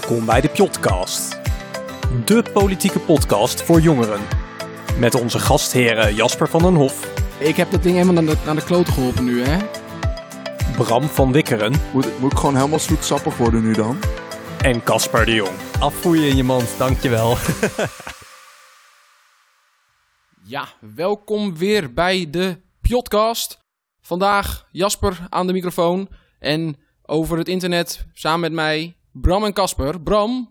Welkom bij de Pjotcast. De politieke podcast voor jongeren. Met onze gastheren Jasper van den Hof, Ik heb dat ding helemaal naar de, naar de kloten geholpen nu, hè? Bram van Wikkeren Moet, moet ik gewoon helemaal zoetsappig worden nu dan? en Casper de Jong. Afvoeien in je mand, dankjewel. Ja, welkom weer bij de Pjotcast. Vandaag Jasper aan de microfoon en over het internet samen met mij Bram en Casper. Bram,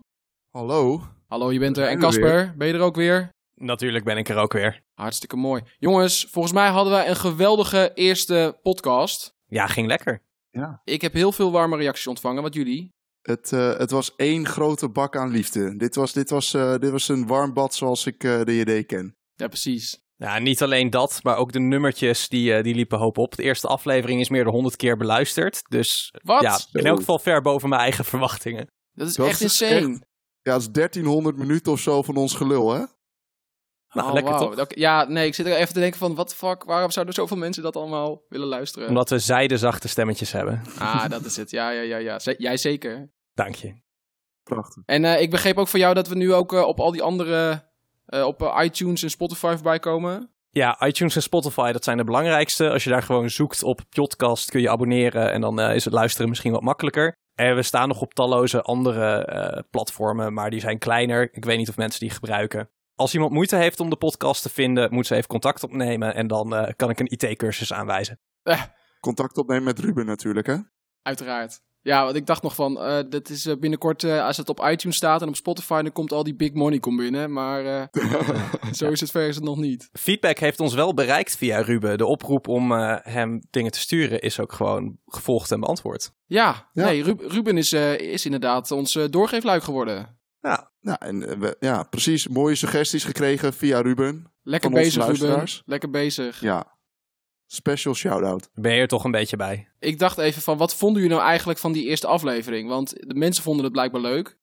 Hallo? hallo, je bent er. En er Casper, ben je er ook weer? Natuurlijk ben ik er ook weer. Hartstikke mooi. Jongens, volgens mij hadden wij een geweldige eerste podcast. Ja, ging lekker. Ja. Ik heb heel veel warme reacties ontvangen. Wat jullie? Het, eh, het was één grote bak aan liefde. Dit was, dit was, eh, dit was een warm bad zoals ik eh, de JD ken. Ja, precies. Ja, niet alleen dat, maar ook de nummertjes die, eh, die liepen hoop op. De eerste aflevering is meer dan 100 keer beluisterd. Dus Wat? ja, in elk geval ver boven mijn eigen verwachtingen. Dat is Dat echt is insane. Ja, het is 1300 minuten of zo van ons gelul, hè? Nou, Oh, lekker toch? Dat- Ja, nee, ik zit er even te denken van, wat fuck, waarom zouden zoveel mensen dat allemaal willen luisteren? Omdat we zijdezachte stemmetjes hebben. Ah, dat is het. Ja, ja, ja, ja. Z- jij zeker. Dank je. Prachtig. En eh, ik begreep ook van jou dat we nu ook eh, op al die andere, eh, op eh, iTunes en Spotify voorbij komen. Ja, iTunes en Spotify, dat zijn de belangrijkste. Als je daar gewoon zoekt op podcast, kun je abonneren en dan eh, is het luisteren misschien wat makkelijker. En we staan nog op talloze andere eh, platformen, maar die zijn kleiner. Ik weet niet of mensen die gebruiken. Als iemand moeite heeft om de podcast te vinden, moet ze even contact opnemen en dan eh, kan ik een IT-cursus aanwijzen. Contact opnemen met Ruben natuurlijk, hè? Uiteraard. Ja, want ik dacht nog van, eh dat is eh, binnenkort, eh, als het op iTunes staat en op Spotify, dan komt al die big money komt binnen. Maar eh, zo is het ver is het nog niet. Feedback heeft ons wel bereikt via Ruben. De oproep om eh, hem dingen te sturen is ook gewoon gevolgd en beantwoord. Ja, Ja. nee, Ru- Ruben is, eh, is inderdaad ons doorgeefluik geworden. Ja, Ja, en, we- ja, precies. Mooie suggesties gekregen via Ruben. Lekker Van onze bezig, Ruben. luisteraars. Lekker bezig. Ja. Special shout-out. ben je er toch een beetje bij. Ik dacht even van, wat vonden jullie nou eigenlijk van die eerste aflevering? Want de mensen vonden het blijkbaar leuk.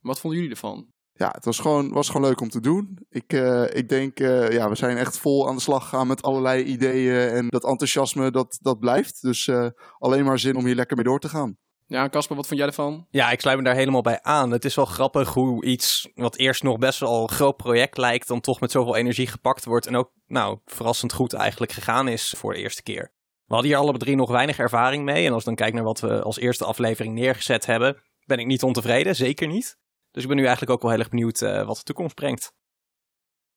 Wat vonden jullie ervan? Ja, het was gewoon, was gewoon leuk om te doen. Ik, eh, ik denk, eh, ja, we zijn echt vol aan de slag gegaan met allerlei ideeën. En dat enthousiasme, dat, dat blijft. Dus eh, alleen maar zin om hier lekker mee door te gaan. Ja, Casper, wat vond jij ervan? Ja, ik sluit me daar helemaal bij aan. Het is wel grappig hoe iets wat eerst nog best wel een groot project lijkt, dan toch met zoveel energie gepakt wordt. En ook, nou, verrassend goed eigenlijk gegaan is voor de eerste keer. We hadden hier alle drie nog weinig ervaring mee. En als ik dan kijk naar wat we als eerste aflevering neergezet hebben, ben ik niet ontevreden. Zeker niet. Dus ik ben nu eigenlijk ook wel heel erg benieuwd eh, wat de toekomst brengt.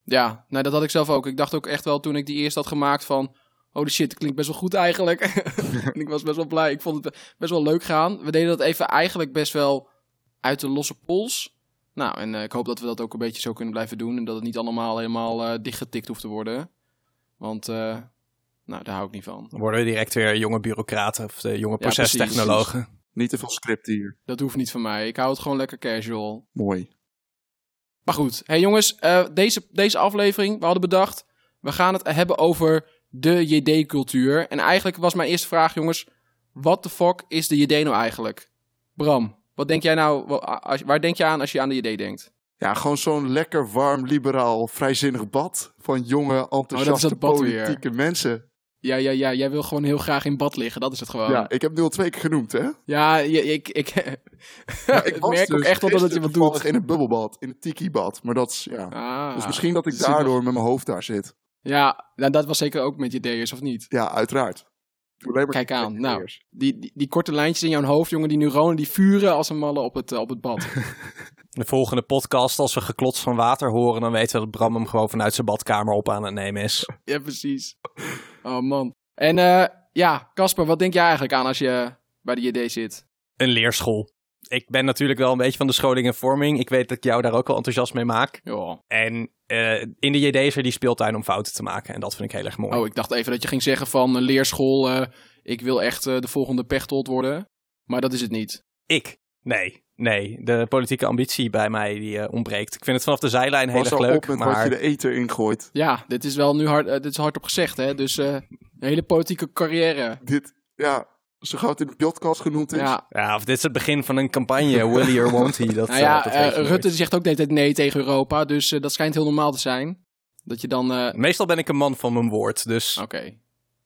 Ja, nee, dat had ik zelf ook. Ik dacht ook echt wel toen ik die eerst had gemaakt van... Oh, de shit, dat klinkt best wel goed eigenlijk. en ik was best wel blij. Ik vond het best wel leuk gaan. We deden dat even eigenlijk best wel uit de losse pols. Nou, en eh, ik hoop dat we dat ook een beetje zo kunnen blijven doen. En dat het niet allemaal helemaal eh, dichtgetikt hoeft te worden. Want, eh, nou, daar hou ik niet van. Dan worden we direct weer jonge bureaucraten of de jonge Ja, precies. procestechnologen. Niet te veel script hier. Dat hoeft niet van mij. Ik hou het gewoon lekker casual. Mooi. Maar goed, hey jongens, eh, deze, deze aflevering, we hadden bedacht, we gaan het hebben over de JD-cultuur. En eigenlijk was mijn eerste vraag, jongens, wat de fuck is de JD nou eigenlijk? Bram, wat denk jij nou, waar denk je aan als je aan de JD denkt? Ja, gewoon zo'n lekker warm, liberaal, vrijzinnig bad. Van jonge, enthousiaste, Oh, weer. politieke mensen. Ja, ja, ja, jij wil gewoon heel graag in bad liggen, dat is het gewoon. Ja, ik heb nu al twee keer genoemd, hè? Ja, ik, ik, ik was merk ook dus echt wel dat het je wat doet. in een bubbelbad, in een tiki-bad. Maar dat is, ja... Ah, dus misschien dat ik daardoor met mijn hoofd daar zit. Ja, nou, dat was zeker ook met JD'ers, of niet? Ja, uiteraard. Kijk aan, nou. Die, die, die korte lijntjes in jouw hoofd, jongen, die neuronen, die vuren als een malle op het, eh, op het bad. De volgende podcast, als we geklots van water horen, dan weten we dat Bram hem gewoon vanuit zijn badkamer op aan het nemen is. Ja, precies. Oh man. En eh, ja, Casper, wat denk jij eigenlijk aan als je bij de JD zit? Een leerschool. Ik ben natuurlijk wel een beetje van de scholing en vorming. Ik weet dat ik jou daar ook wel enthousiast mee maak. Ja. En eh, in de JD is er die speeltuin om fouten te maken. En dat vind ik heel erg mooi. Oh, ik dacht even dat je ging zeggen van een leerschool, eh, ik wil echt eh, de volgende Pechtold worden. Maar dat is het niet. Ik? Nee. Nee, de politieke ambitie bij mij die eh, ontbreekt. Ik vind het vanaf de zijlijn heel erg leuk, op met wat maar je de eter ingooit. Ja, dit is wel nu hard, eh, dit is hardop gezegd, hè. Dus eh, een hele politieke carrière. Dit, ja, zo gauw het in de podcast genoemd is. Ja, ja, of dit is het begin van een campagne, will he or won't he? Dat, nou eh, ja, dat eh, nooit. Rutte zegt ook de hele tijd nee tegen Europa. Dus eh, dat schijnt heel normaal te zijn. Dat je dan... eh, Meestal ben ik een man van mijn woord, dus Oké.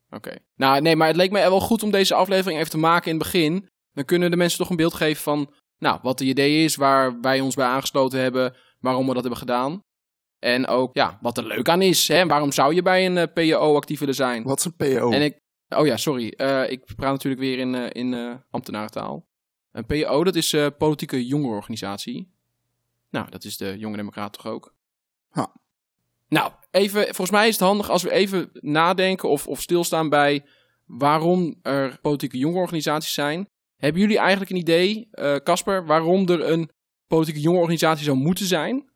Oké. Nou, nee, maar het leek me wel goed om deze aflevering even te maken in het begin. Dan kunnen de mensen toch een beeld geven van Nou, wat de idee is, waar wij ons bij aangesloten hebben, waarom we dat hebben gedaan. En ook, ja, wat er leuk aan is. Hè? Waarom zou je bij een uh, PO actief willen zijn? Wat is een PO? En ik, oh ja, sorry. Uh, ik praat natuurlijk weer in, uh, in ambtenarentaal. Een PO, dat is politieke jongerenorganisatie. Nou, dat is de Jonge Democraat toch ook? Ha. Nou, even, volgens mij is het handig als we even nadenken of, of stilstaan bij waarom er politieke jongerenorganisaties zijn. Hebben jullie eigenlijk een idee, Casper, waarom er een politieke jongerenorganisatie zou moeten zijn?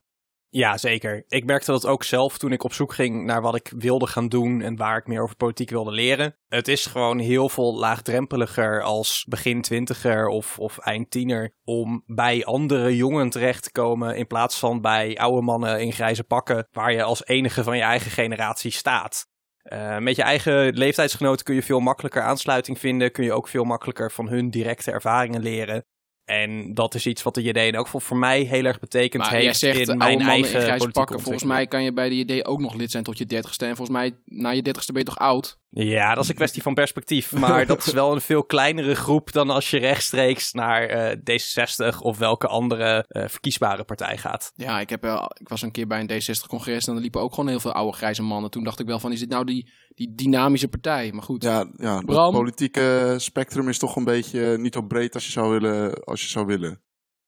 Ja, zeker. Ik merkte dat ook zelf toen ik op zoek ging naar wat ik wilde gaan doen en waar ik meer over politiek wilde leren. Het is gewoon heel veel laagdrempeliger als begin twintiger of, of eind tiener om bij andere jongen terecht te komen in plaats van bij oude mannen in grijze pakken waar je als enige van je eigen generatie staat. Uh, met je eigen leeftijdsgenoten kun je veel makkelijker aansluiting vinden. Kun je ook veel makkelijker van hun directe ervaringen leren. En dat is iets wat de JD ook voor mij heel erg betekent maar heeft zegt, in mijn eigen in pakken. Volgens mij kan je bij de JD ook nog lid zijn tot je dertigste. En volgens mij, na je dertigste ben je toch oud? Ja, dat is een kwestie van perspectief. Maar dat is wel een veel kleinere groep dan als je rechtstreeks naar uh, D66 of welke andere uh, verkiesbare partij gaat. Ja, ik, heb, uh, ik was een keer bij een D60-congres en er liepen ook gewoon heel veel oude grijze mannen. Toen dacht ik wel van, is dit nou die, die dynamische partij? Maar goed. Ja, ja het politieke spectrum is toch een beetje niet zo breed als je zou willen. Als je zou willen.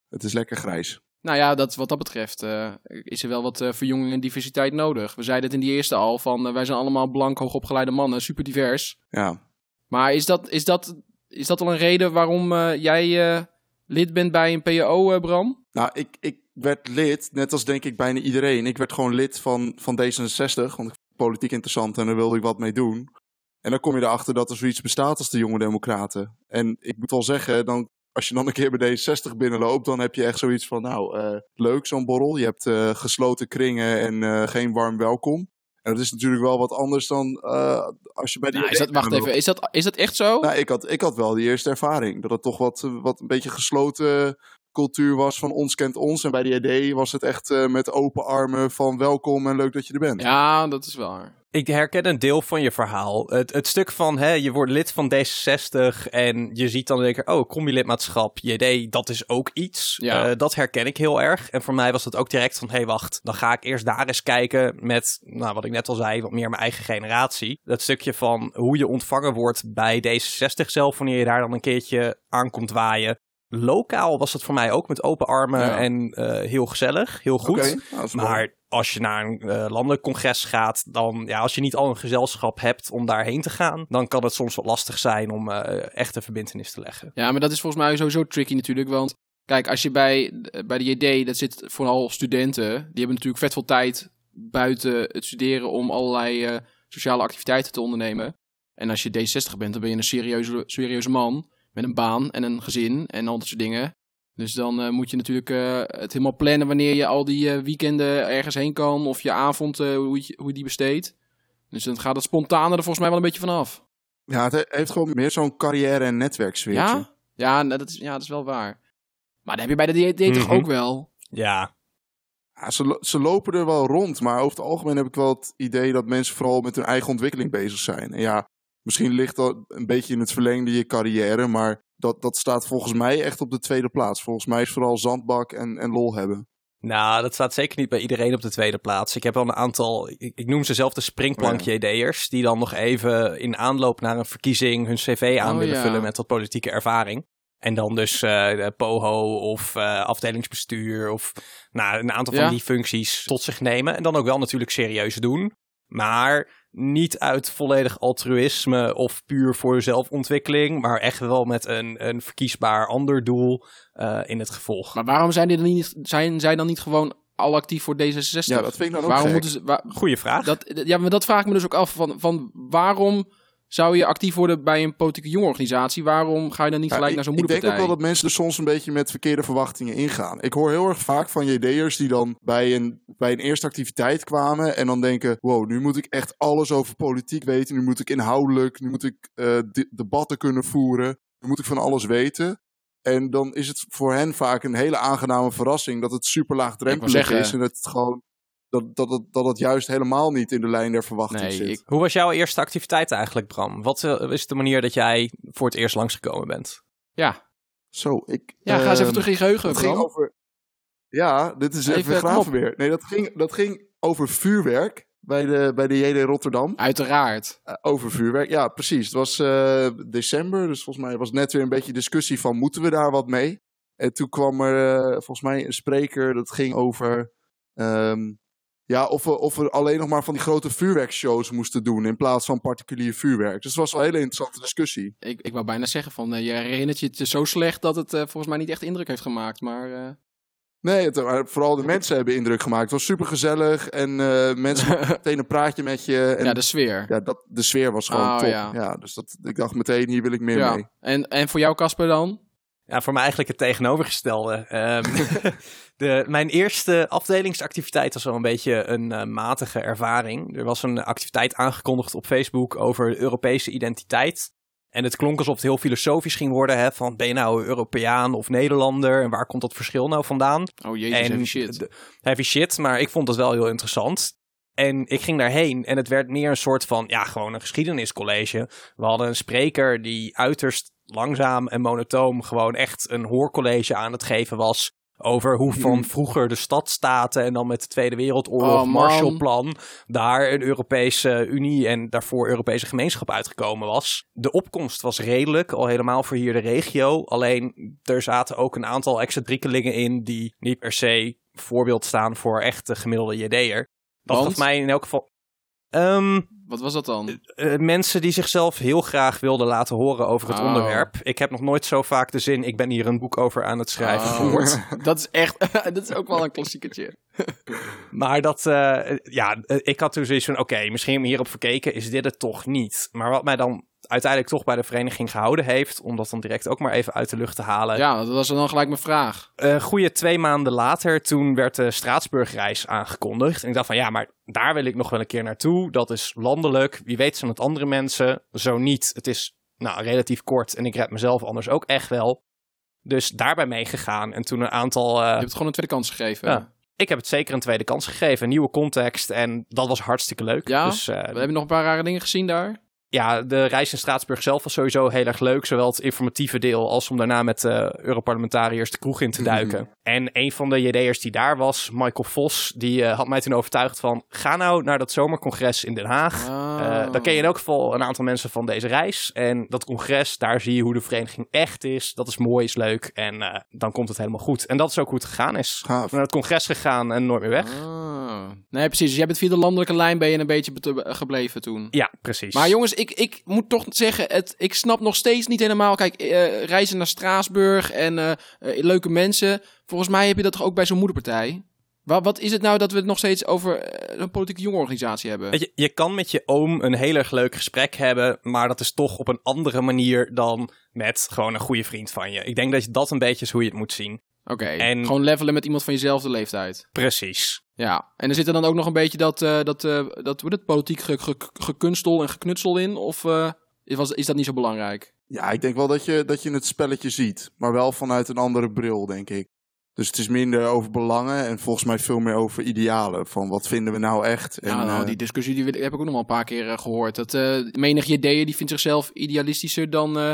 Het is lekker grijs. Nou ja, dat, wat dat betreft uh, is er wel wat uh, verjonging en diversiteit nodig. We zeiden het in die eerste al, van uh, wij zijn allemaal blank, hoogopgeleide mannen, super divers. Ja. Maar is dat, is dat, is dat al een reden waarom jij lid bent bij een PO, Bram? Nou, ik, ik werd lid, net als denk ik bijna iedereen. Ik werd gewoon lid van, van D66, want ik vond politiek interessant en daar wilde ik wat mee doen. En dan kom je erachter dat er zoiets bestaat als de Jonge Democraten. En ik moet wel zeggen, dan als je dan een keer bij D60 binnenloopt, dan heb je echt zoiets van, nou, uh, leuk zo'n borrel. Je hebt uh, gesloten kringen en uh, geen warm welkom. En dat is natuurlijk wel wat anders dan als je bij die... Nou, is dat, wacht even, is dat, is dat echt zo? Nou, ik had, ik had wel die eerste ervaring. Dat het toch wat, wat een beetje gesloten cultuur was van ons kent ons. En bij die ED was het echt met open armen van welkom en leuk dat je er bent. Ja, dat is waar ik herken een deel van je verhaal. Het, het stuk van hè, je wordt lid van D66 en je ziet dan denken, oh, combi-lidmaatschap, JD, dat is ook iets. Ja. Uh, dat herken ik heel erg. En voor mij was dat ook direct van, hé, hey, wacht, dan ga ik eerst daar eens kijken met, nou, wat ik net al zei, wat meer mijn eigen generatie. Dat stukje van hoe je ontvangen wordt bij D66 zelf, wanneer je daar dan een keertje aankomt waaien. Lokaal was het voor mij ook met open armen ja. en uh, heel gezellig, heel goed. Okay, nou, maar als je naar een uh, landelijk congres gaat, dan ja, als je niet al een gezelschap hebt om daarheen te gaan, dan kan het soms wat lastig zijn om uh, echt een verbindenis te leggen. Ja, maar dat is volgens mij sowieso tricky natuurlijk, want kijk, als je bij, bij de JD, dat zit vooral studenten, die hebben natuurlijk vet veel tijd buiten het studeren om allerlei sociale activiteiten te ondernemen. En als je D60 bent, dan ben je een serieuze, serieuze man met een baan en een gezin en al dat soort dingen. Dus dan uh, moet je natuurlijk uh, het helemaal plannen wanneer je al die uh, weekenden ergens heen kan. Of je avond, hoe, je, hoe je die besteedt. Dus dan gaat het spontane er volgens mij wel een beetje vanaf. Ja, het heeft gewoon meer zo'n carrière- en netwerksfeertje. Ja? Ja dat, is, ja, dat is wel waar. Maar dat heb je bij de dieet mm -hmm. toch ook wel? Ja. ja ze, ze lopen er wel rond, maar over het algemeen heb ik wel het idee dat mensen vooral met hun eigen ontwikkeling bezig zijn. En ja, misschien ligt dat een beetje in het verlengde je carrière, maar dat, dat staat volgens mij echt op de tweede plaats. Volgens mij is vooral zandbak en, en lol hebben. Nou, dat staat zeker niet bij iedereen op de tweede plaats. Ik heb wel een aantal, ik, ik noem ze zelf de springplank-JD'ers, die dan nog even in aanloop naar een verkiezing hun cv aan Oh, willen ja. vullen met wat politieke ervaring. En dan dus eh, POHO of eh, afdelingsbestuur of nou, een aantal van die functies tot zich nemen. En dan ook wel natuurlijk serieus doen. Maar niet uit volledig altruïsme of puur voor zelfontwikkeling. Maar echt wel met een, een verkiesbaar ander doel eh, in het gevolg. Maar waarom zijn, die dan niet, zijn zij dan niet gewoon al actief voor D66? Ja, dat vind ik dan ook waarom gek. moeten ze, wa- Goeie vraag. dat, ja, maar dat vraag ik me dus ook af. Van, van waarom zou je actief worden bij een politieke jongerenorganisatie? Waarom ga je dan niet Ja, gelijk naar zo'n ik denk moederpartij? ook wel dat mensen er soms een beetje met verkeerde verwachtingen ingaan. Ik hoor heel erg vaak van JD'ers die dan bij een, bij een eerste activiteit kwamen en dan denken, wow, nu moet ik echt alles over politiek weten. Nu moet ik inhoudelijk, nu moet ik eh, de- debatten kunnen voeren. Nu moet ik van alles weten. En dan is het voor hen vaak een hele aangename verrassing dat het super laagdrempelig is. En dat het gewoon, dat, dat, het, dat het juist helemaal niet in de lijn der verwachting Nee, zit. ik- Hoe was jouw eerste activiteit eigenlijk, Bram? Wat eh, is de manier dat jij voor het eerst langsgekomen bent? Ja, Zo, ik... Ja, ga eens even ehm, terug in je geheugen, Het ging Bram. over... Ja, dit is Even, even, weer. Nee, dat ging, dat ging over vuurwerk bij de, bij de JD Rotterdam. Uiteraard. Eh, over vuurwerk, ja, precies. Het was eh, december, dus volgens mij was net weer een beetje discussie van moeten we daar wat mee? En toen kwam er eh, volgens mij een spreker, dat ging over ehm, ja, of, we, of we alleen nog maar van die grote vuurwerkshows moesten doen in plaats van particulier vuurwerk. Dus het was wel een hele interessante discussie. Ik, ik wou bijna zeggen van, eh, je herinnert je het zo slecht dat het eh, volgens mij niet echt indruk heeft gemaakt. Maar eh, Nee, het, maar vooral de mensen hebben indruk gemaakt. Het was super gezellig en eh, mensen meteen een praatje met je. En ja, de sfeer. ja, dat, de sfeer was gewoon Oh, top. ja. Ja. dus dat, ik dacht meteen, hier wil ik meer Ja. mee. En, en voor jou, Casper, dan? Ja, voor mij eigenlijk het tegenovergestelde. Ehm, de, mijn eerste afdelingsactiviteit was wel een beetje een eh, matige ervaring. Er was een activiteit aangekondigd op Facebook over de Europese identiteit. En het klonk alsof het heel filosofisch ging worden. Hè, van ben je nou Europeaan of Nederlander? En waar komt dat verschil nou vandaan? Oh jezus, en heavy shit. de- heavy shit, maar ik vond het wel heel interessant. En ik ging daarheen en het werd meer een soort van, ja, gewoon een geschiedeniscollege. We hadden een spreker die uiterst langzaam en monotoom gewoon echt een hoorcollege aan het geven was. Over hoe van vroeger de stadstaten en dan met de Tweede Wereldoorlog, Oh. Marshallplan, daar een Europese Unie en daarvoor Europese gemeenschap uitgekomen was. De opkomst was redelijk, al helemaal voor hier de regio. Alleen er zaten ook een aantal excentriekelingen in die niet per se voorbeeld staan voor echt de gemiddelde JD'er. Dat Want? gaf mij in elk geval... Ehm, Wat was dat dan? eh, mensen die zichzelf heel graag wilden laten horen over het Oh. onderwerp. Ik heb nog nooit zo vaak de zin, ik ben hier een boek over aan het schrijven Oh. gehoord. dat is echt, dat is ook wel een klassiekertje. Maar dat, eh, ja, eh, ik had toen zoiets van, oké, misschien hierop verkeken, is dit het toch niet. Maar wat mij dan uiteindelijk toch bij de vereniging gehouden heeft, om dat dan direct ook maar even uit de lucht te halen. Ja, dat was dan gelijk mijn vraag. Een goede twee maanden later, toen werd de Straatsburgreis aangekondigd. En ik dacht van, ja, maar daar wil ik nog wel een keer naartoe. Dat is landelijk. Wie weet zijn het andere mensen. Zo niet. Het is nou, relatief kort en ik red mezelf anders ook echt wel. Dus daarbij meegegaan. En toen een aantal... eh, Je hebt het gewoon een tweede kans gegeven. Ja. ik heb het zeker een tweede kans gegeven. Een nieuwe context. En dat was hartstikke leuk. Ja? Dus, eh, We hebben nog een paar rare dingen gezien daar. Ja, de reis in Straatsburg zelf was sowieso heel erg leuk. Zowel het informatieve deel als om daarna met eh Europarlementariërs de kroeg in te duiken. En een van de JD'ers die daar was, Michael Vos, die eh, had mij toen overtuigd van... ga nou naar dat zomercongres in Den Haag. Ah. Eh, dan ken je in elk geval een aantal mensen van deze reis. En dat congres, daar zie je hoe de vereniging echt is. Dat is mooi, is leuk. En dan komt het helemaal goed. En dat is ook hoe het gegaan is. Gaaf. naar het congres gegaan en nooit meer weg. Ah. Nee, precies. Dus jij bent via de landelijke lijn ben je een beetje gebleven toen. Ja, precies. Maar jongens, ik, ik moet toch zeggen, het, ik snap nog steeds niet helemaal. Kijk, eh, reizen naar Straatsburg en eh, eh, leuke mensen. Volgens mij heb je dat toch ook bij zo'n moederpartij? Wat, wat is het nou dat we het nog steeds over een politieke jongerenorganisatie hebben? Je, je kan met je oom een heel erg leuk gesprek hebben, maar dat is toch op een andere manier dan met gewoon een goede vriend van je. Ik denk dat je dat een beetje is hoe je het moet zien. Oké, en- gewoon levelen met iemand van jezelfde leeftijd. Precies. Ja, en er zit er dan ook nog een beetje dat, eh, dat, eh, dat hoe het, politiek ge, ge- gekunstel en geknutsel in? Of eh, is, was, is dat niet zo belangrijk? Ja, ik denk wel dat je, dat je het spelletje ziet. Maar wel vanuit een andere bril, denk ik. Dus het is minder over belangen en volgens mij veel meer over idealen. Van wat vinden we nou echt? En, nou, die discussie die heb ik ook nog wel een paar keer eh, gehoord. Dat eh menig JD'er die vindt zichzelf idealistischer dan eh,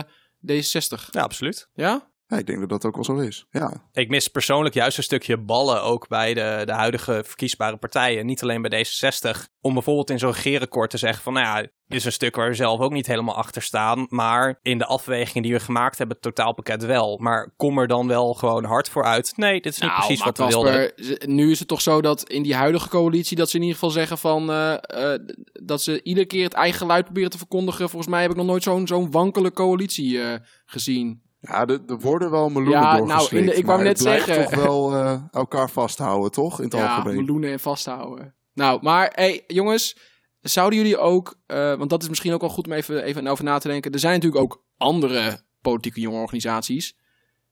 D66. Ja, absoluut. Ja? Ja, ik denk dat dat ook wel zo is. Ja. Ik mis persoonlijk juist een stukje ballen ook bij de, de huidige verkiesbare partijen. Niet alleen bij D66. Om bijvoorbeeld in zo'n regeerakkoord te zeggen van, nou ja, dit is een stuk waar we zelf ook niet helemaal achter staan. Maar in de afwegingen die we gemaakt hebben, het totaalpakket wel. Maar kom er dan wel gewoon hard voor uit. Nee, dit is niet Nou, precies wat we wilden. Nu is het toch zo dat in die huidige coalitie... dat ze in ieder geval zeggen van... eh, eh, dat ze iedere keer het eigen geluid proberen te verkondigen. Volgens mij heb ik nog nooit zo'n zo'n wankele coalitie eh, gezien. Ja, er, er worden wel meloenen Ja, nou, in de- ik wou maar net zeggen. toch wel eh, elkaar vasthouden, toch? In het ja, algemeen. meloenen en vasthouden. Nou, maar hey, jongens... Zouden jullie ook, eh, want dat is misschien ook wel goed om even, even over na te denken. Er zijn natuurlijk ook andere politieke jongerenorganisaties.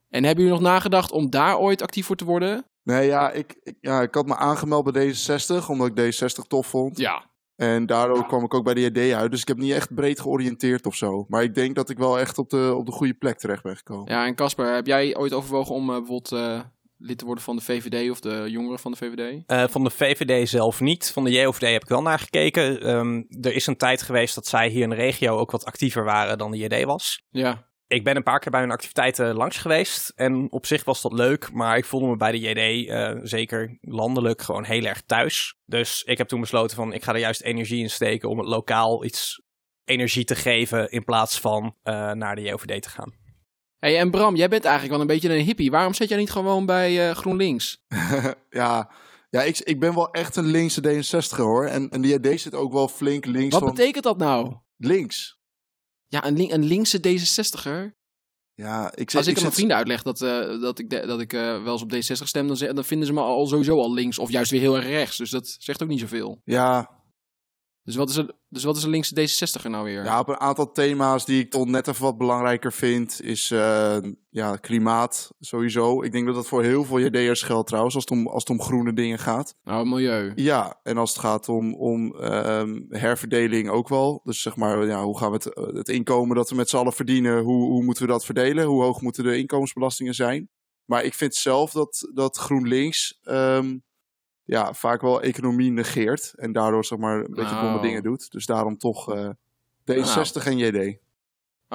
En hebben jullie nog nagedacht om daar ooit actief voor te worden? Nee, ja ik, ik- ja, ik had me aangemeld bij D66, omdat ik D60 tof vond. Ja. En daardoor kwam ik ook bij de JD uit. Dus ik heb niet echt breed georiënteerd of zo. Maar ik denk dat ik wel echt op de, op de goede plek terecht ben gekomen. Ja, en Casper, heb jij ooit overwogen om eh, bijvoorbeeld eh, lid te worden van de VVD of de jongeren van de VVD? Eh, van de VVD zelf niet. Van de JOVD heb ik wel naar gekeken. Ehm, er is een tijd geweest dat zij hier in de regio ook wat actiever waren dan de JD was. Ja. Ik ben een paar keer bij hun activiteiten langs geweest. En op zich was dat leuk. Maar ik voelde me bij de JD, uh, zeker landelijk, gewoon heel erg thuis. Dus ik heb toen besloten van ik ga er juist energie in steken om het lokaal iets energie te geven. In plaats van uh, naar de JOVD te gaan. Hey, en Bram, jij bent eigenlijk wel een beetje een hippie. Waarom zit jij niet gewoon bij uh, GroenLinks? ja, ja ik, ik ben wel echt een linkse D66 hoor. En, en die JD zit ook wel flink links. Wat betekent dat nou? Links. Ja, een, link, een linkse D66er. Ja, ik zeg, Als ik, ik aan mijn vrienden uitleg dat, uh, dat ik, de, dat ik uh, wel eens op D60 stem, dan, dan vinden ze me al sowieso al links. Of juist weer heel erg rechts. Dus dat zegt ook niet zoveel. Ja, dus wat is een, dus wat is een linkse D66er nou weer? Ja, op een aantal thema's die ik toch net even wat belangrijker vind, is uh, ja, klimaat sowieso. Ik denk dat dat voor heel veel JD'ers geldt trouwens, als het, om, als het om groene dingen gaat. Nou, milieu. Ja, en als het gaat om, om uh, herverdeling ook wel. Dus zeg maar, ja, hoe gaan we het, het inkomen dat we met z'n allen verdienen, hoe, hoe moeten we dat verdelen? Hoe hoog moeten de inkomensbelastingen zijn? Maar ik vind zelf dat, dat GroenLinks... Um, ja, vaak wel economie negeert. En daardoor zeg maar een beetje domme dingen doet. Dus daarom toch uh, D60 en JD. Oké.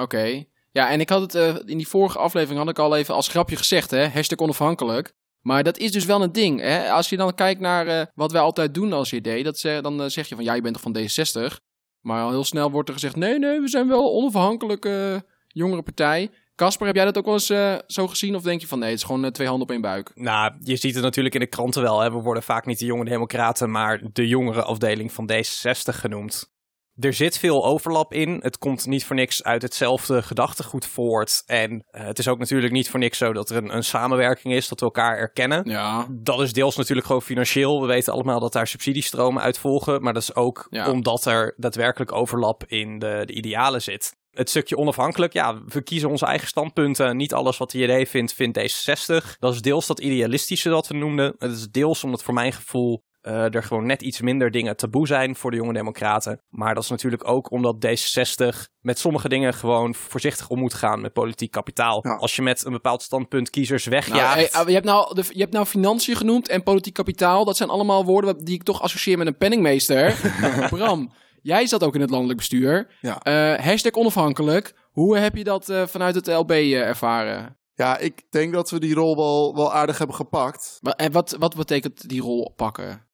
Okay. Ja, en ik had het uh, in die vorige aflevering had ik al even als grapje gezegd, hè, hashtag onafhankelijk. Maar dat is dus wel een ding. Hè? Als je dan kijkt naar uh, wat wij altijd doen als JD, dat ze, dan zeg je van ja, je bent toch van D60. Maar al heel snel wordt er gezegd: nee, nee, we zijn wel onafhankelijke jongere partij. Kasper, heb jij dat ook wel eens uh, zo gezien? Of denk je van nee, het is gewoon uh, twee handen op één buik? Nou, je ziet het natuurlijk in de kranten wel. Hè. We worden vaak niet de jonge democraten, maar de jongere afdeling van D66 genoemd. Er zit veel overlap in. Het komt niet voor niks uit hetzelfde gedachtegoed voort. En uh, het is ook natuurlijk niet voor niks zo dat er een, een, samenwerking is, dat we elkaar erkennen. Ja. Dat is deels natuurlijk gewoon financieel. We weten allemaal dat daar subsidiestromen uit volgen. Maar dat is ook ja. omdat er daadwerkelijk overlap in de, de idealen zit het stukje onafhankelijk. Ja, we kiezen onze eigen standpunten. Niet alles wat de JD vindt, vindt D66. Dat is deels dat idealistische dat we noemden. Het is deels omdat voor mijn gevoel uh, er gewoon net iets minder dingen taboe zijn voor de jonge democraten. Maar dat is natuurlijk ook omdat D66 met sommige dingen gewoon voorzichtig om moet gaan met politiek kapitaal. Ja. Als je met een bepaald standpunt kiezers wegjaagt. Nou, je, hebt nou, de, je hebt nou financiën genoemd en politiek kapitaal. Dat zijn allemaal woorden die ik toch associeer met een penningmeester. Bram, Jij zat ook in het landelijk bestuur. Ja. Uh, hashtag onafhankelijk. Hoe heb je dat uh, vanuit het LB eh, ervaren? Ja, ik denk dat we die rol wel, wel aardig hebben gepakt. Maar, en wat, wat betekent die rol pakken?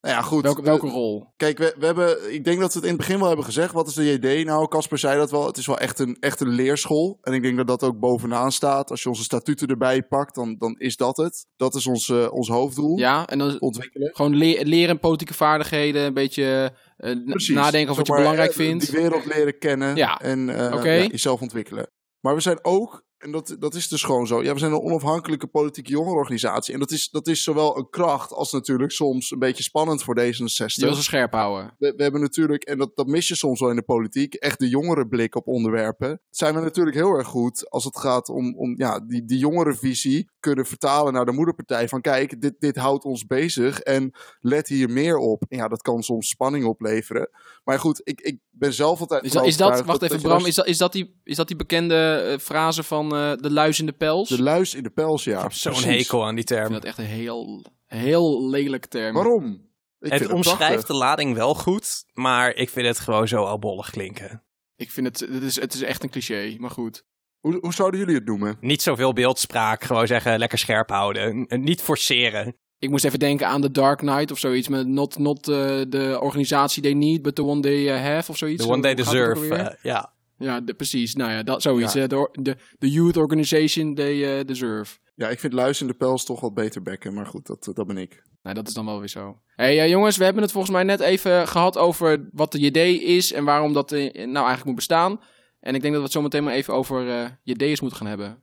Nou ja, goed. Welke, welke rol? Kijk, we, we hebben, ik denk dat we het in het begin wel hebben gezegd. Wat is de JD nou? Casper zei dat wel. Het is wel echt een, echt een leerschool. En ik denk dat dat ook bovenaan staat. Als je onze statuten erbij pakt, dan, dan is dat het. Dat is ons, uh, ons hoofddoel. Ja, en dan ontwikkelen. Gewoon le leren politieke vaardigheden. Een beetje uh, nadenken over wat je belangrijk vindt. Die wereld leren kennen. Ja. En uh, okay. ja, jezelf ontwikkelen. Maar we zijn ook en dat, dat is dus gewoon zo. Ja, we zijn een onafhankelijke politieke jongerenorganisatie. En dat is, dat is zowel een kracht als natuurlijk soms een beetje spannend voor D66. Je wil ze scherp houden. We, we, hebben natuurlijk, en dat, dat mis je soms wel in de politiek, echt de jongere blik op onderwerpen. Zijn we natuurlijk heel erg goed als het gaat om, om ja, die, die jongere visie kunnen vertalen naar de moederpartij. Van kijk, dit, dit houdt ons bezig en let hier meer op. En ja, dat kan soms spanning opleveren. Maar goed, ik, ik ben zelf altijd. Is dat, is dat wacht even, Bram, is dat, is, dat die, is dat die bekende uh, frase van uh, de luis in de pels? De luis in de pels, ja. Zo'n hekel aan die term. Ik vind dat echt een heel, heel lelijk term. Waarom? Ik het omschrijft de lading wel goed, maar ik vind het gewoon zo albollig klinken. Ik vind het, het is, het is echt een cliché, maar goed. Hoe, hoe zouden jullie het noemen? Niet zoveel beeldspraak, gewoon zeggen lekker scherp houden. Niet forceren. Ik moest even denken aan The Dark Knight of zoiets. Met not, not uh, the organisatie they need, but the one they uh, have of zoiets. The one they deserve, uh, ja. Ja, de, precies. Nou ja, dat, zoiets. Ja. De, de, de youth organization they deserve. Ja, ik vind Luis in de Pels toch wat beter bekken. Maar goed, dat, dat ben ik. Nou, dat is dan wel weer zo. hey, uh, jongens, we hebben het volgens mij net even gehad over wat de JD is en waarom dat uh, nou eigenlijk moet bestaan. En ik denk dat we het zo meteen maar even over uh, JD'ers moeten gaan hebben.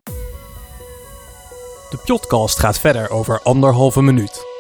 De podcast gaat verder over anderhalve minuut.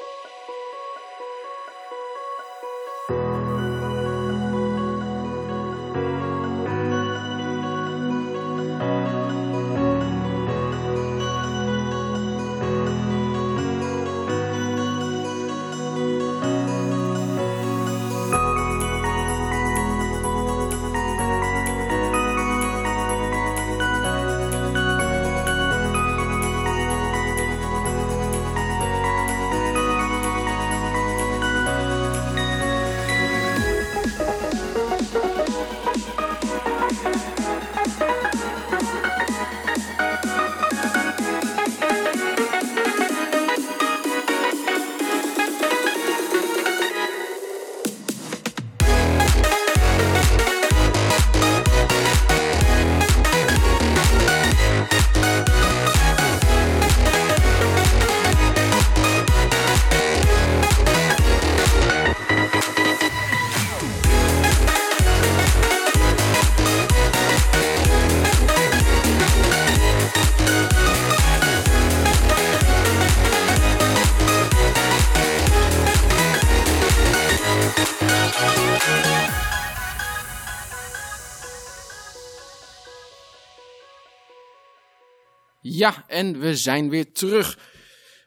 En we zijn weer terug.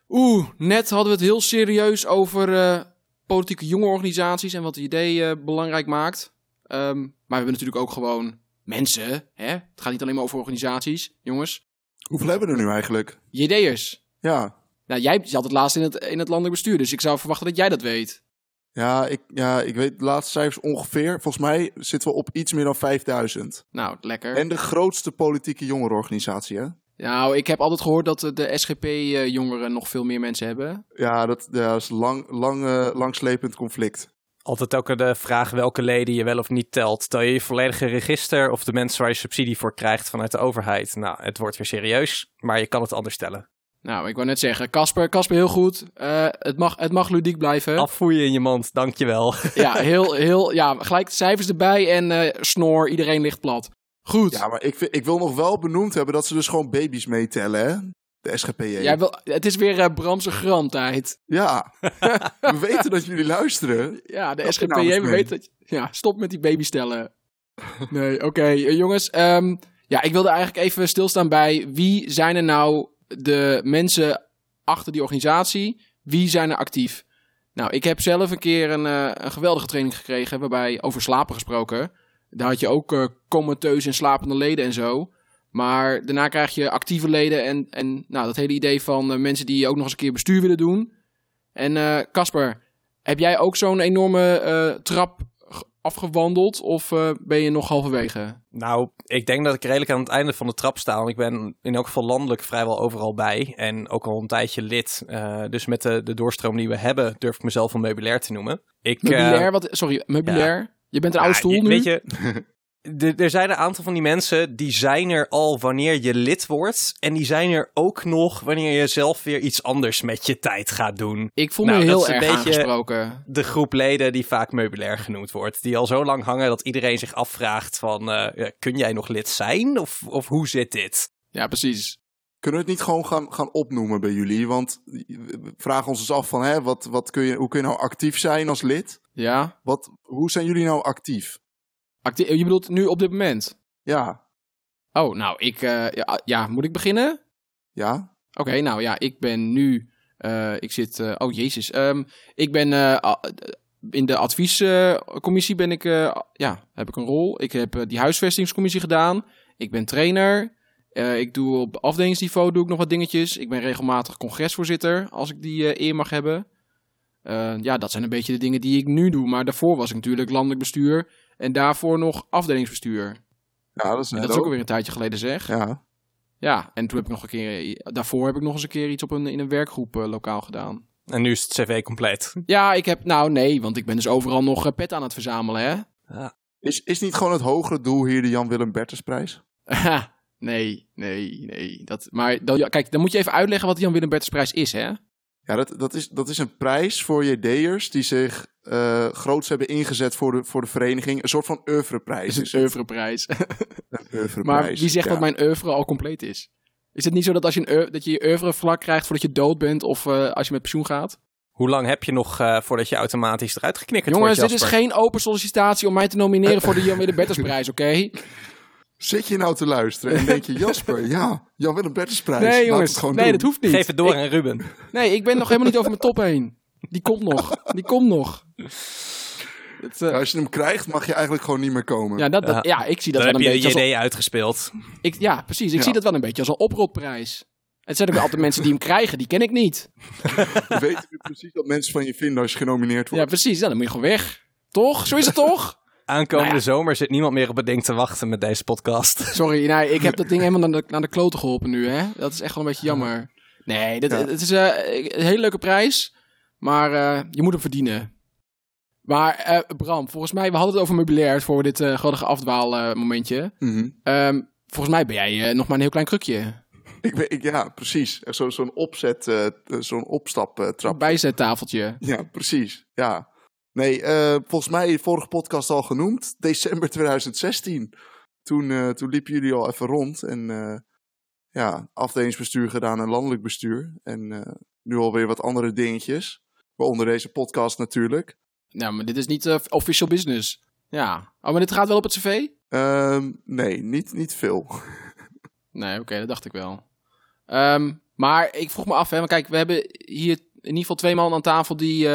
Oeh, net hadden we het heel serieus over uh, politieke jongerenorganisaties en wat het idee uh, belangrijk maakt. Um, maar we hebben natuurlijk ook gewoon mensen. Hè? Het gaat niet alleen maar over organisaties, jongens. Hoeveel hebben we er nu eigenlijk? JD'ers. Ja. Nou, jij zat het laatst in het, in het landelijk bestuur, dus ik zou verwachten dat jij dat weet. Ja, ik, ja, ik weet de laatste cijfers ongeveer. Volgens mij zitten we op iets meer dan 5000. Nou, lekker. En de grootste politieke jongerenorganisatie, hè? Nou, ik heb altijd gehoord dat de SGP-jongeren nog veel meer mensen hebben. Ja, dat, ja, dat is lang, lang, uh, langslepend conflict. Altijd ook de vraag welke leden je wel of niet telt. Tel je je volledige register of de mensen waar je subsidie voor krijgt vanuit de overheid? Nou, het wordt weer serieus, maar je kan het anders stellen. Nou, ik wou net zeggen, Casper, Casper heel goed. Uh, het, mag, het mag ludiek blijven. Afvoeien in je mond, dankjewel. ja, heel, heel, ja, gelijk cijfers erbij en uh, snor, iedereen ligt plat. Goed. Ja, maar ik, ik wil nog wel benoemd hebben dat ze dus gewoon baby's meetellen, hè? De SGPJ. Jij wil, het is weer uh, Bramse grandtijd. Ja, we weten dat jullie luisteren. Ja, de SGPJ, nou we weten dat... Ja, stop met die babystellen. Nee, oké. Okay, jongens, um, ja, ik wilde eigenlijk even stilstaan bij wie zijn er nou de mensen achter die organisatie, wie zijn er actief? Nou, ik heb zelf een keer een, uh, een geweldige training gekregen waarbij over slapen gesproken. Daar had je ook uh, comateus en slapende leden en zo. Maar daarna krijg je actieve leden en, en nou, dat hele idee van uh, mensen die ook nog eens een keer bestuur willen doen. En Casper, heb jij ook zo'n enorme trap afgewandeld of ben je nog halverwege? Nou, ik denk dat ik redelijk aan het einde van de trap sta. Want ik ben in elk geval landelijk vrijwel overal bij. En ook al een tijdje lid. Dus met de, de doorstroom die we hebben, durf ik mezelf een meubilair te noemen. Ik, meubilair? Wat, sorry, meubilair? Ja. Je bent een oude stoel nu? Weet je, er zijn een aantal van die mensen die zijn er al wanneer je lid wordt. En die zijn er ook nog wanneer je zelf weer iets anders met je tijd gaat doen. Ik voel me nou, heel erg aangesproken. De groep leden die vaak meubilair genoemd wordt. Die al zo lang hangen dat iedereen zich afvraagt van... Uh, kun jij nog lid zijn? Of, of hoe zit dit? Ja, precies. Kunnen we het niet gewoon gaan, gaan opnoemen bij jullie? Want we vragen ons eens af van... Hè, wat, wat kun je, hoe kun je nou actief zijn als lid? Ja. Wat, hoe zijn jullie nou actief? Actie je bedoelt nu op dit moment? Ja. Oh, nou, ik... Uh, ja, ja, moet ik beginnen? Ja. Oké, okay, nou ja, ik ben nu... Uh, ik zit... Uh, oh, jezus. Um, ik ben... in de adviescommissie ben ik... ja, heb ik een rol. Ik heb die huisvestingscommissie gedaan. Ik ben trainer. ik doe op afdelingsniveau doe ik nog wat dingetjes. Ik ben regelmatig congresvoorzitter, als ik die eer mag hebben. Ja, dat zijn een beetje de dingen die ik nu doe. Maar daarvoor was ik natuurlijk landelijk bestuur en daarvoor nog afdelingsbestuur. Ja, dat is, dat is ook alweer een tijdje geleden zeg. Ja. Ja, en toen heb ik nog een keer, daarvoor heb ik nog eens een keer iets op een, in een werkgroep uh, lokaal gedaan. En nu is het cv compleet. Ja, ik heb, nou nee, want ik ben dus overal nog uh, pet aan het verzamelen, hè. Ja. Is, is niet gewoon het hogere doel hier de Jan-Willem Bertensprijs? nee, nee, nee. Dat, maar dan, kijk, dan moet je even uitleggen wat de Jan-Willem Bertensprijs is, hè. Ja, dat, dat, is, dat is een prijs voor JD'ers die zich uh, groots hebben ingezet voor de, voor de vereniging. Een soort van oeuvreprijs. Is een oeuvreprijs. maar wie zegt ja. dat mijn oeuvre al compleet is? Is het niet zo dat, als je, een, dat je je oeuvrevlak krijgt voordat je dood bent of uh, als je met pensioen gaat? Hoe lang heb je nog uh, voordat je automatisch eruit geknikkerd Jongens, wordt, Jongens, dit is geen open sollicitatie om mij te nomineren voor de Jan Willem Bertensprijs, oké? Okay? Zit je nou te luisteren en denk je, Jasper, ja, Jan Willem Bertensprijs. Nee jongens, nee doen. dat hoeft niet. Geef het door ik, aan Ruben. Nee, ik ben nog helemaal niet over mijn top heen. Die komt nog, die komt nog. Het, uh, als je hem krijgt, mag je eigenlijk gewoon niet meer komen. Ja, dat, dat, ja. ik zie dat wel een beetje. Dan heb je JD uitgespeeld. Ik, ja, precies. Ik ja. zie dat wel een beetje als een oprotprijs. Het zijn ook altijd mensen die hem krijgen, die ken ik niet. Je weet precies wat mensen van je vinden als je genomineerd wordt. Ja, precies. Ja, dan moet je gewoon weg. Toch? Zo is het toch? Aankomende nou ja. zomer zit niemand meer op het ding te wachten met deze podcast. Sorry, nee, ik heb dat ding helemaal naar de, naar de kloten geholpen nu, hè. Dat is echt wel een beetje jammer. Nee, dit, ja. het is uh, een hele leuke prijs, maar uh, je moet hem verdienen. Maar uh, Bram, volgens mij, we hadden het over meubilair voor dit uh, grote afdwaal momentje. Mm -hmm. um, volgens mij ben jij nog maar een heel klein krukje. Ik ben, ik, ja, precies. Zo'n zo opzet, uh, zo'n opstaptrap. Een bijzettafeltje. Ja, precies. Ja. Nee, uh, volgens mij vorige podcast al genoemd. December 2016. Toen, uh, toen liepen jullie al even rond. En uh, ja, afdelingsbestuur gedaan en landelijk bestuur. En nu alweer wat andere dingetjes. Waaronder deze podcast natuurlijk. Ja, maar dit is niet official business. Ja. Oh, maar dit gaat wel op het cv? Ehm, nee, niet, niet veel. nee, oké, okay, dat dacht ik wel. Ehm, maar ik vroeg me af, hè, maar kijk, we hebben hier in ieder geval twee man aan tafel die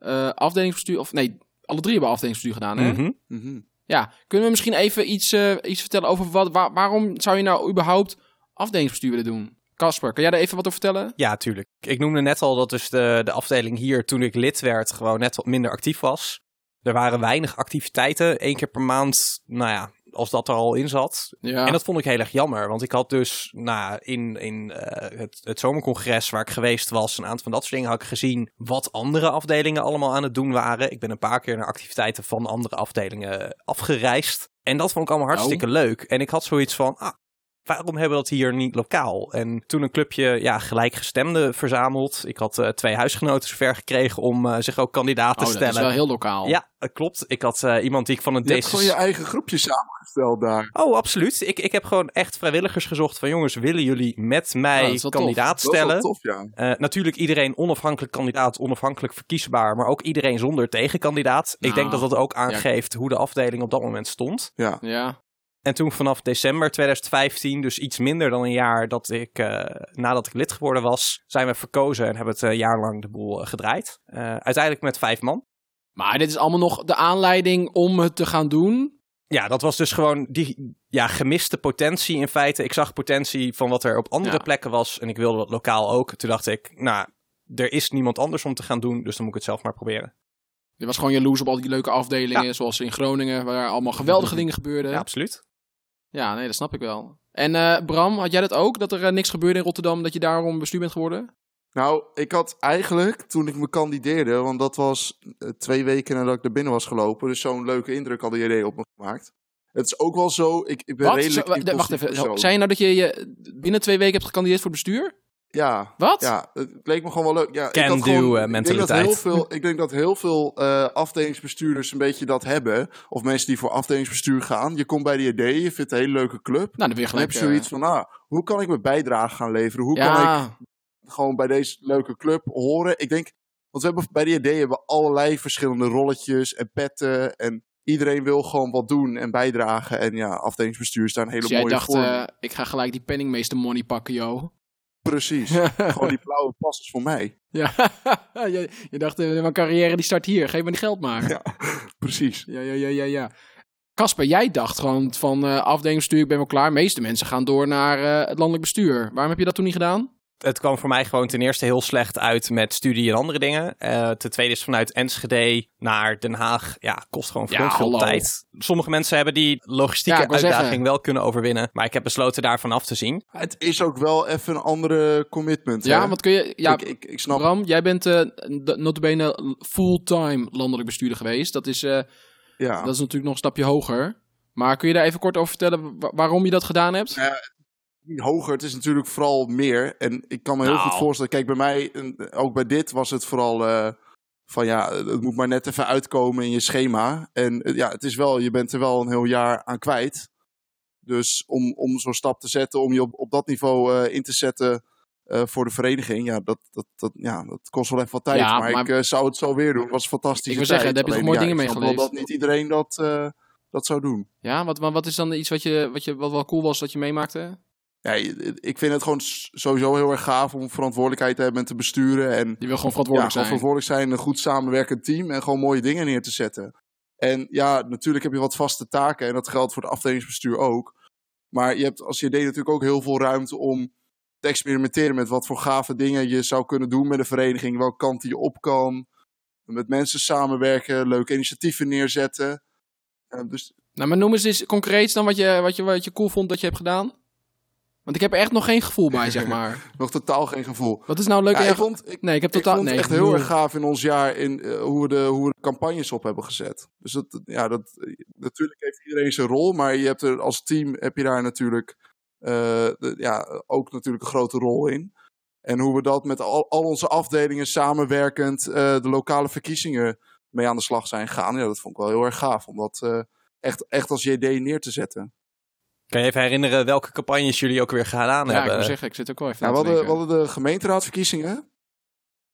eh afdelingsbestuur, of nee, alle drie hebben afdelingsbestuur gedaan, hè? Mhm. Mhm. Ja, kunnen we misschien even iets, eh, iets vertellen over wat, waar- waarom zou je nou überhaupt afdelingsbestuur willen doen? Casper, kan jij daar even wat over vertellen? Ja, tuurlijk. Ik noemde net al dat dus de, de afdeling hier, toen ik lid werd, gewoon net wat minder actief was. Er waren weinig activiteiten, één keer per maand, nou ja, als dat er al in zat. Ja. En dat vond ik heel erg jammer, want ik had dus nou, in, in eh, het, het zomercongres waar ik geweest was, een aantal van dat soort dingen had ik gezien wat andere afdelingen allemaal aan het doen waren. Ik ben een paar keer naar activiteiten van andere afdelingen afgereisd. En dat vond ik allemaal hartstikke leuk. En ik had zoiets van, ah, waarom hebben we dat hier niet lokaal? En toen een clubje ja, gelijkgestemden verzameld. Ik had eh, twee huisgenoten zover gekregen om eh, zich ook kandidaat te oh, dat stellen. is wel heel lokaal. Ja, dat klopt. Ik had eh, iemand die ik van een Je hebt gewoon je D66... eigen groepje samengesteld daar. Oh, absoluut. Ik, ik heb gewoon echt vrijwilligers gezocht van jongens, willen jullie met Ja, mij dat tof. kandidaat Dat is wel stellen? tof, ja. Eh, natuurlijk iedereen onafhankelijk kandidaat, onafhankelijk verkiesbaar, maar ook iedereen zonder tegenkandidaat. Ik Nou, denk dat dat ook aangeeft hoe de afdeling op dat moment stond. Ja. Ja. En toen vanaf december 2015, dus iets minder dan een jaar dat ik, eh, nadat ik lid geworden was, zijn we verkozen en hebben het een jaar lang de boel eh, gedraaid. Eh, uiteindelijk met vijf man. Maar dit is allemaal nog de aanleiding om het te gaan doen. Ja, dat was dus gewoon die ja, gemiste potentie in feite. Ik zag potentie van wat er op andere Ja. plekken was en ik wilde dat lokaal ook. Toen dacht ik, nou, er is niemand anders om te gaan doen, dus dan moet ik het zelf maar proberen. Je was gewoon jaloers op al die leuke afdelingen, zoals in Groningen, waar allemaal geweldige dingen gebeurden. Ja, Ja, nee, dat snap ik wel. En eh, Bram, had jij dat ook? Dat er eh, niks gebeurde in Rotterdam, dat je daarom bestuur bent geworden? Nou, ik had eigenlijk, toen ik me kandideerde, want dat was eh, twee weken nadat ik er binnen was gelopen, dus zo'n leuke indruk had JD op me gemaakt. Het is ook wel zo, ik, ik ben Wat? redelijk Zo- wa- wacht even, persoon. zei je nou dat je, je binnen twee weken hebt gekandideerd voor bestuur? Ja, Wat? ja, het leek me gewoon wel leuk. Ja, ik Can had do, gewoon- eh, ik denk dat mentaliteit. heel veel, ik denk dat heel veel eh, afdelingsbestuurders een beetje dat hebben. Of mensen die voor afdelingsbestuur gaan. Je komt bij de JD, je vindt een hele leuke club. Nou, dan weer Dan heb gelijk. je eh, zoiets van, ah, hoe kan ik mijn bijdrage gaan leveren? Hoe kan ik gewoon bij deze leuke club horen. Ik denk, want we hebben bij de idee hebben we allerlei verschillende rolletjes en petten. En iedereen wil gewoon wat doen en bijdragen. En ja, afdelingsbestuur is daar een hele dus jij mooie dacht, vorm. eh, ik ga gelijk die penningmeester money pakken, joh. Precies. gewoon die blauwe pas is voor mij. Ja, je, je dacht, eh, mijn carrière die start hier, geef me die geld maar. Ja. Precies. Ja, ja, ja, ja, ja. Casper, jij dacht gewoon van afdelingsbestuur, ik ben wel klaar. De meeste mensen gaan door naar eh, het landelijk bestuur. Waarom heb je dat toen niet gedaan? Het kwam voor mij gewoon ten eerste heel slecht uit met studie en andere dingen. Eh, ten tweede is vanuit Enschede naar Den Haag, ja, kost gewoon Ja, veel tijd. Sommige mensen hebben die logistieke Ja, uitdaging zeggen. wel kunnen overwinnen. Maar ik heb besloten daarvan af te zien. Het is ook wel even een andere commitment. Ja, hè? want kun je... Ja, ik, ik, ik snap Bram, jij bent de- notabene fulltime landelijk bestuurder geweest. Dat is, eh, ja. dat is natuurlijk nog een stapje hoger. Maar kun je daar even kort over vertellen wa- waarom je dat gedaan hebt? Ja, hoger. Het is natuurlijk vooral meer. En ik kan me heel Nou. goed voorstellen. Kijk, bij mij, ook bij dit, was het vooral eh, van ja, het moet maar net even uitkomen in je schema. En eh, ja, het is wel, je bent er wel een heel jaar aan kwijt. Dus om, om zo'n stap te zetten, om je op, op dat niveau eh, in te zetten voor de vereniging, ja dat, dat, dat, ja, dat kost wel even wat tijd. Ja, maar, maar- ik zou het zo weer doen. Het was fantastisch. Ik wil zeggen, daar heb je toch mooie dingen mee wel dat niet iedereen dat, dat zou doen. Ja, wat, wat, wat is dan iets wat, je, wat, je, wat wel cool was dat je meemaakte? Ja, ik vind het gewoon sowieso heel erg gaaf om verantwoordelijkheid te hebben en te besturen. En Je wil gewoon ja, verantwoordelijk gewoon zijn. verantwoordelijk zijn, een goed samenwerkend team en gewoon mooie dingen neer te zetten. En ja, natuurlijk heb je wat vaste taken en dat geldt voor het afdelingsbestuur ook. Maar je hebt als JD natuurlijk ook heel veel ruimte om te experimenteren met wat voor gave dingen je zou kunnen doen met een vereniging, welke kant die je op kan. Met mensen samenwerken, leuke initiatieven neerzetten. Dus Nou, maar noem eens eens concreet dan wat je, wat, je, wat je cool vond dat je hebt gedaan. Want ik heb er echt nog geen gevoel bij, zeg maar. nog totaal geen gevoel. Wat is nou leuk? Ja, ik vond, ik, nee, ik heb Ik totaal... vond nee, echt heel erg gaaf in ons jaar in eh, hoe, we de, hoe we de campagnes op hebben gezet. Dus dat, ja, dat, natuurlijk heeft iedereen zijn rol, maar je hebt er als team heb je daar natuurlijk eh, de- ja, ook natuurlijk een grote rol in. En hoe we dat met al, al onze afdelingen samenwerkend eh, de lokale verkiezingen mee aan de slag zijn gegaan. Ja, dat vond ik wel heel erg gaaf om dat eh, echt, echt als JD neer te zetten. Kan je even herinneren welke campagnes jullie ook weer gedaan Ja, ik hebben? wil zeggen, ik zit ook wel even Nou, we, hadden, we hadden de gemeenteraadsverkiezingen.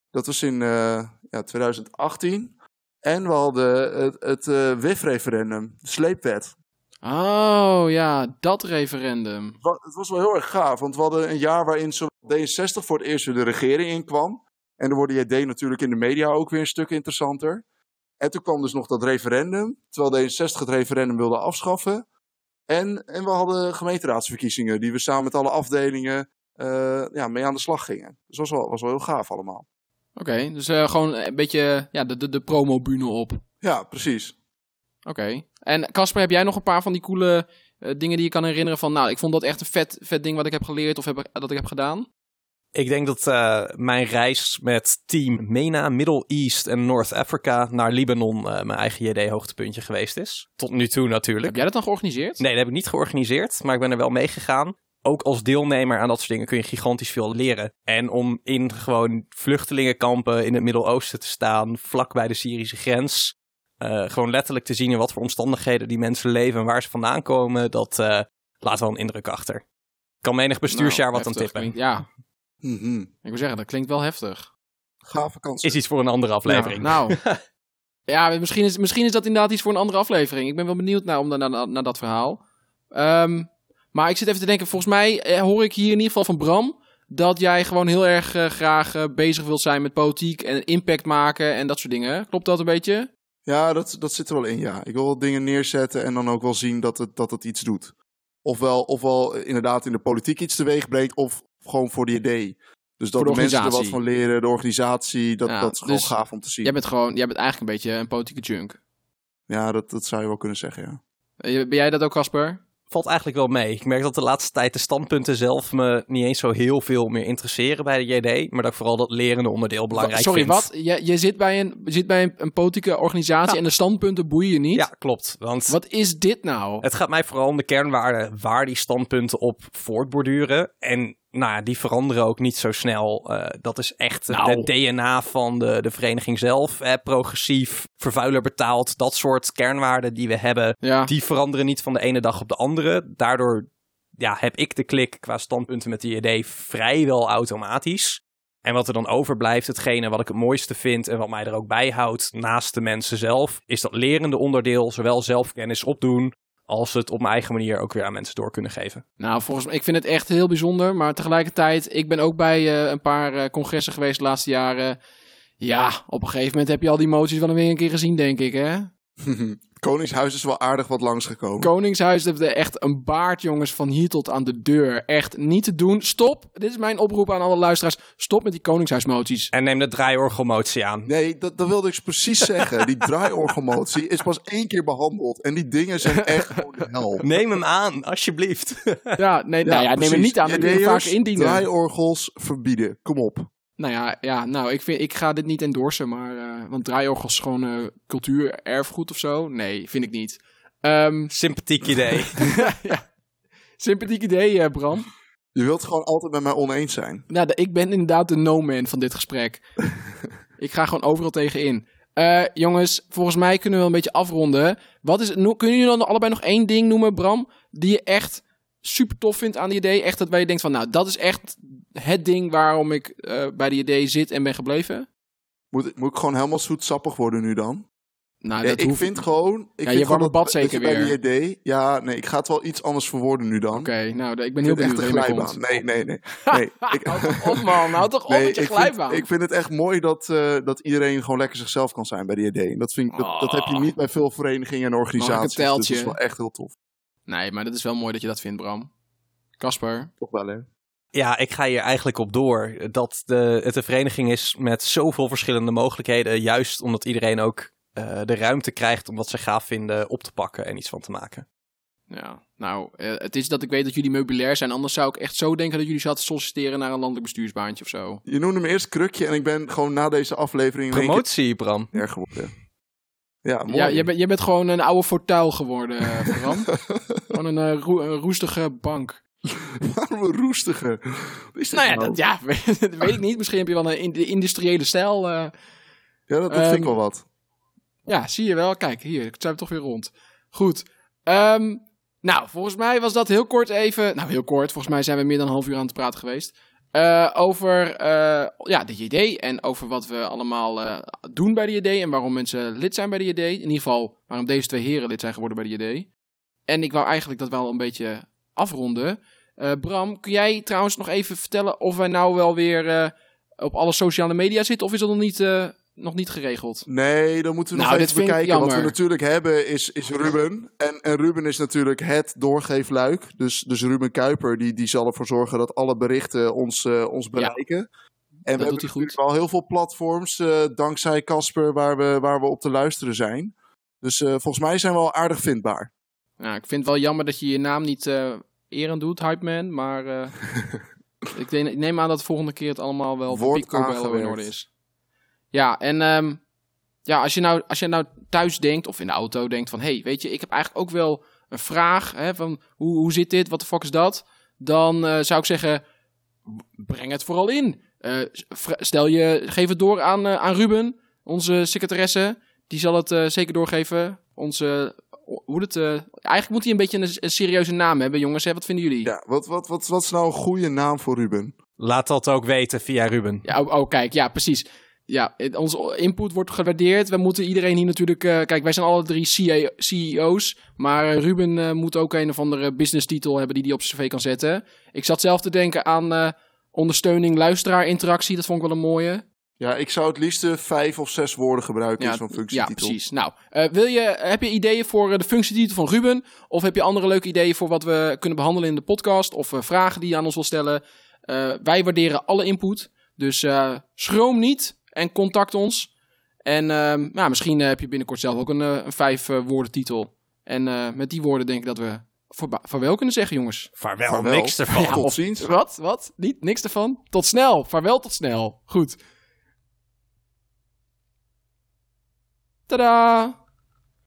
Dat was in eh, ja, 2018. En we hadden het, het eh, WIF-referendum, de sleepwet. Oh ja, dat referendum. Het wa- Het was wel heel erg gaaf, want we hadden een jaar waarin zowel D66 voor het eerst weer de regering inkwam. En dan wordt de JD natuurlijk in de media ook weer een stuk interessanter. En toen kwam dus nog dat referendum, terwijl D66 het referendum wilde afschaffen. En, en we hadden gemeenteraadsverkiezingen, die we samen met alle afdelingen eh, ja, mee aan de slag gingen. Dus dat was wel, was wel heel gaaf allemaal. Oké, dus eh, gewoon een beetje ja, de, de, de promobune op. Ja, precies. Oké. En Casper, heb jij nog een paar van die coole eh, dingen die je kan herinneren van... Nou, ik vond dat echt een vet, vet ding wat ik heb geleerd of heb, dat ik heb gedaan? Ik denk dat eh, mijn reis met team MENA, Middle East en North Africa naar Libanon eh, mijn eigen JD-hoogtepuntje geweest is. Tot nu toe natuurlijk. Heb jij dat dan georganiseerd? Nee, dat heb ik niet georganiseerd, maar ik ben er wel meegegaan. Ook als deelnemer aan dat soort dingen kun je gigantisch veel leren. En om in gewoon vluchtelingenkampen in het Midden-Oosten te staan, vlak bij de Syrische grens. eh, gewoon letterlijk te zien in wat voor omstandigheden die mensen leven en waar ze vandaan komen, dat laat wel een indruk achter. Kan menig bestuursjaar Nou, wat aan tippen. klinkt- Mhm. ik wil zeggen, dat klinkt wel heftig. Gave kansen. Is iets voor een andere aflevering. Nou, ja, misschien is, misschien is dat inderdaad iets voor een andere aflevering. Ik ben wel benieuwd naar, om, naar, naar, naar dat verhaal. Ehm, maar ik zit even te denken, volgens mij eh, hoor ik hier in ieder geval van Bram... dat jij gewoon heel erg eh, graag eh, bezig wilt zijn met politiek en impact maken en dat soort dingen. Klopt dat een beetje? Ja, dat, dat zit er wel in, ja. Ik wil wel dingen neerzetten en dan ook wel zien dat het, dat het iets doet. Ofwel, ofwel inderdaad in de politiek iets teweeg brengt, of gewoon voor de idee. Dus dat de de mensen er wat van leren, de organisatie, dat, Ja, dat is gewoon dus gaaf om te zien. Jij bent gewoon, jij bent eigenlijk een beetje een politieke junk. Ja, dat, dat zou je wel kunnen zeggen, ja. Eh, Ben jij dat ook, Casper? Valt eigenlijk wel mee. Ik merk dat de laatste tijd de standpunten zelf me niet eens zo heel veel meer interesseren bij de JD. Maar dat ik vooral dat lerende onderdeel belangrijk Sorry, vind. wat? Je, je zit bij, een, je zit bij een, een politieke organisatie Ja. en de standpunten boeien je niet? Ja, klopt. Want Wat is dit nou? het gaat mij vooral om de kernwaarden waar die standpunten op voortborduren. En nou ja, die veranderen ook niet zo snel. Eh, dat is echt Nou. het DNA van de, de vereniging zelf. Eh, progressief, vervuiler betaald. Dat soort kernwaarden die we hebben. Ja. die veranderen niet van de ene dag op de andere. Daardoor ja, heb ik de klik qua standpunten met die idee vrijwel automatisch. En wat er dan overblijft, hetgene wat ik het mooiste vind en wat mij er ook bij houdt naast de mensen zelf, is dat lerende onderdeel, zowel zelfkennis opdoen, als het op mijn eigen manier ook weer aan mensen door kunnen geven. Nou, volgens mij, ik vind het echt heel bijzonder. Maar tegelijkertijd, ik ben ook bij eh, een paar eh, congressen geweest de laatste jaren. Ja, op een gegeven moment heb je al die moties wel weer een keer gezien, denk ik, hè? Koningshuis is wel aardig wat langsgekomen. Koningshuis heeft echt een baard, jongens, van hier tot aan de deur. Echt niet te doen. Stop. Dit is mijn oproep aan alle luisteraars. Stop met die Koningshuismoties. En neem de draaiorgelmotie aan. Nee, dat, dat wilde ik precies zeggen. Die draaiorgelmotie is pas één keer behandeld. En die dingen zijn echt gewoon de hel. Neem hem aan, alsjeblieft. Ja, nee, nou ja, neem er niet aan. Dan kun je JD'ers, vaak indienen. Draaiorgels verbieden. Kom op. Nou ja, ja nou, ik, vind, ik ga dit niet endorsen, maar... eh, want draaiorgels is gewoon eh, cultuur, erfgoed of zo. Nee, vind ik niet. Ehm, Sympathiek idee. ja. Sympathiek idee, eh, Bram. Je wilt gewoon altijd met mij oneens zijn. Nou, de- ik ben inderdaad de no-man van dit gesprek. ik ga gewoon overal tegenin. Eh jongens, volgens mij kunnen we wel een beetje afronden. Wat is, no- kunnen jullie dan allebei nog één ding noemen, Bram? Die je echt super tof vindt aan die idee? Echt dat waar je denkt van, nou, dat is echt het ding waarom ik eh, bij die idee zit en ben gebleven? Moet, moet ik gewoon helemaal zoetsappig worden nu dan? Nou, Ja, dat ik hoeft- vind gewoon... Ik Ja, vind je warme bad zeker je bij weer. die idee... Ja, nee, ik ga het wel iets anders verwoorden nu dan. Oké, nou, ik ben heel vind benieuwd echt glijbaan. Nee, nee, nee. nee ik, Houd toch op, man. Houd toch op nee, met je ik, vind, glijbaan. ik vind het echt mooi dat, eh, dat iedereen gewoon lekker zichzelf kan zijn bij die idee. Dat, vind ik, dat, dat heb je Oh. niet bij veel verenigingen en organisaties. Dus dat teltje? is wel echt heel tof. Nee, maar dat is wel mooi dat je dat vindt, Bram. Kasper? Toch wel, hè? Ja, ik ga hier eigenlijk op door. Dat de, het een vereniging is met zoveel verschillende mogelijkheden. Juist omdat iedereen ook eh, de ruimte krijgt om wat ze gaaf vinden op te pakken en iets van te maken. Ja, nou, eh, het is dat ik weet dat jullie meubilair zijn. Anders zou ik echt zo denken dat jullie zouden solliciteren naar een landelijk bestuursbaantje of zo. Je noemde me eerst krukje en ik ben gewoon na deze aflevering Promotie, Bram. erg geworden. Ja, mooi. Ja, je, bent- je bent gewoon een oude fortuil geworden, eh, Bram. gewoon een, eh, een roestige bank. Waarom een roestige? Is Nou ja, nou? dat, ja dat weet ik niet. Misschien heb je wel een in- de industriële stijl. eh. Ja, dat, dat vind ik Ehm, wel wat. ja, zie je wel. Kijk, hier, ik zijn we toch weer rond. Goed. Ehm, nou, volgens mij was dat heel kort even... Nou, heel kort. Volgens mij zijn we meer dan een half uur aan het praten geweest. Eh, over eh, ja, de JD en over wat we allemaal eh, doen bij de JD en waarom mensen lid zijn bij de JD. In ieder geval waarom deze twee heren lid zijn geworden bij de JD. En ik wou eigenlijk dat wel een beetje afronden. Bram, kun jij trouwens nog even vertellen of wij nou wel weer op alle sociale media zitten? Of is dat nog niet, nog niet geregeld? Nee, dan moeten we Nou, nog dit even bekijken. Wat we natuurlijk hebben is, is Ruben. En, en Ruben is natuurlijk het doorgeefluik. Dus, dus Ruben Kuiper die, die zal ervoor zorgen dat alle berichten ons, eh, ons bereiken. En we hebben doet hij goed. natuurlijk al heel veel platforms, eh, dankzij Casper, waar we, waar we op te luisteren zijn. Dus eh, volgens mij zijn we al aardig vindbaar. Nou, ik vind het wel jammer dat je je naam niet eh eren doet, Hype Man. Maar eh, ik, neem aan dat de volgende keer het allemaal wel Wordt Pico Bello in orde is. Ja, en ehm, ja, als, je nou, als je nou thuis denkt of in de auto denkt van... hey, weet je, ik heb eigenlijk ook wel een vraag hè, van hoe, hoe zit dit, wat de fuck is dat? Dan eh, zou ik zeggen, breng het vooral in. Eh, stel je, geef het door aan, eh, aan Ruben, onze secretaresse. Die zal het eh, zeker doorgeven. Onze, hoe het, eh, eigenlijk moet hij een beetje een, een serieuze naam hebben, jongens. Hè? Wat vinden jullie? Ja, wat, wat, wat, wat is nou een goede naam voor Ruben? Laat dat ook weten via Ruben. Ja, oh, oh, kijk, ja, precies. Ja, onze input wordt gewaardeerd. We moeten iedereen hier natuurlijk... eh, kijk, wij zijn alle drie CEO's. Maar eh, Ruben eh, moet ook een of andere business titel hebben die hij op zijn cv kan zetten. Ik zat zelf te denken aan ondersteuning luisteraar interactie. Dat vond ik wel een mooie. Ja, ik zou het liefst vijf of zes woorden gebruiken in Ja, ja, functietitel. precies. Nou, wil je, heb je ideeën voor de functietitel van Ruben? Of heb je andere leuke ideeën voor wat we kunnen behandelen in de podcast? Of vragen die je aan ons wil stellen? Wij waarderen alle input. Dus schroom niet en contact ons. En ehm, nou, misschien eh, heb je binnenkort zelf ook een, eh, een vijf eh, woorden titel. En eh, met die woorden denk ik dat we vaarwel kunnen zeggen, jongens. Vaarwel, Vaarwel. niks ervan. Ja, Tot of- ziens. Wat? Wat? Niet? Niks ervan? Tot snel. Vaarwel tot snel. Goed. Tadaa!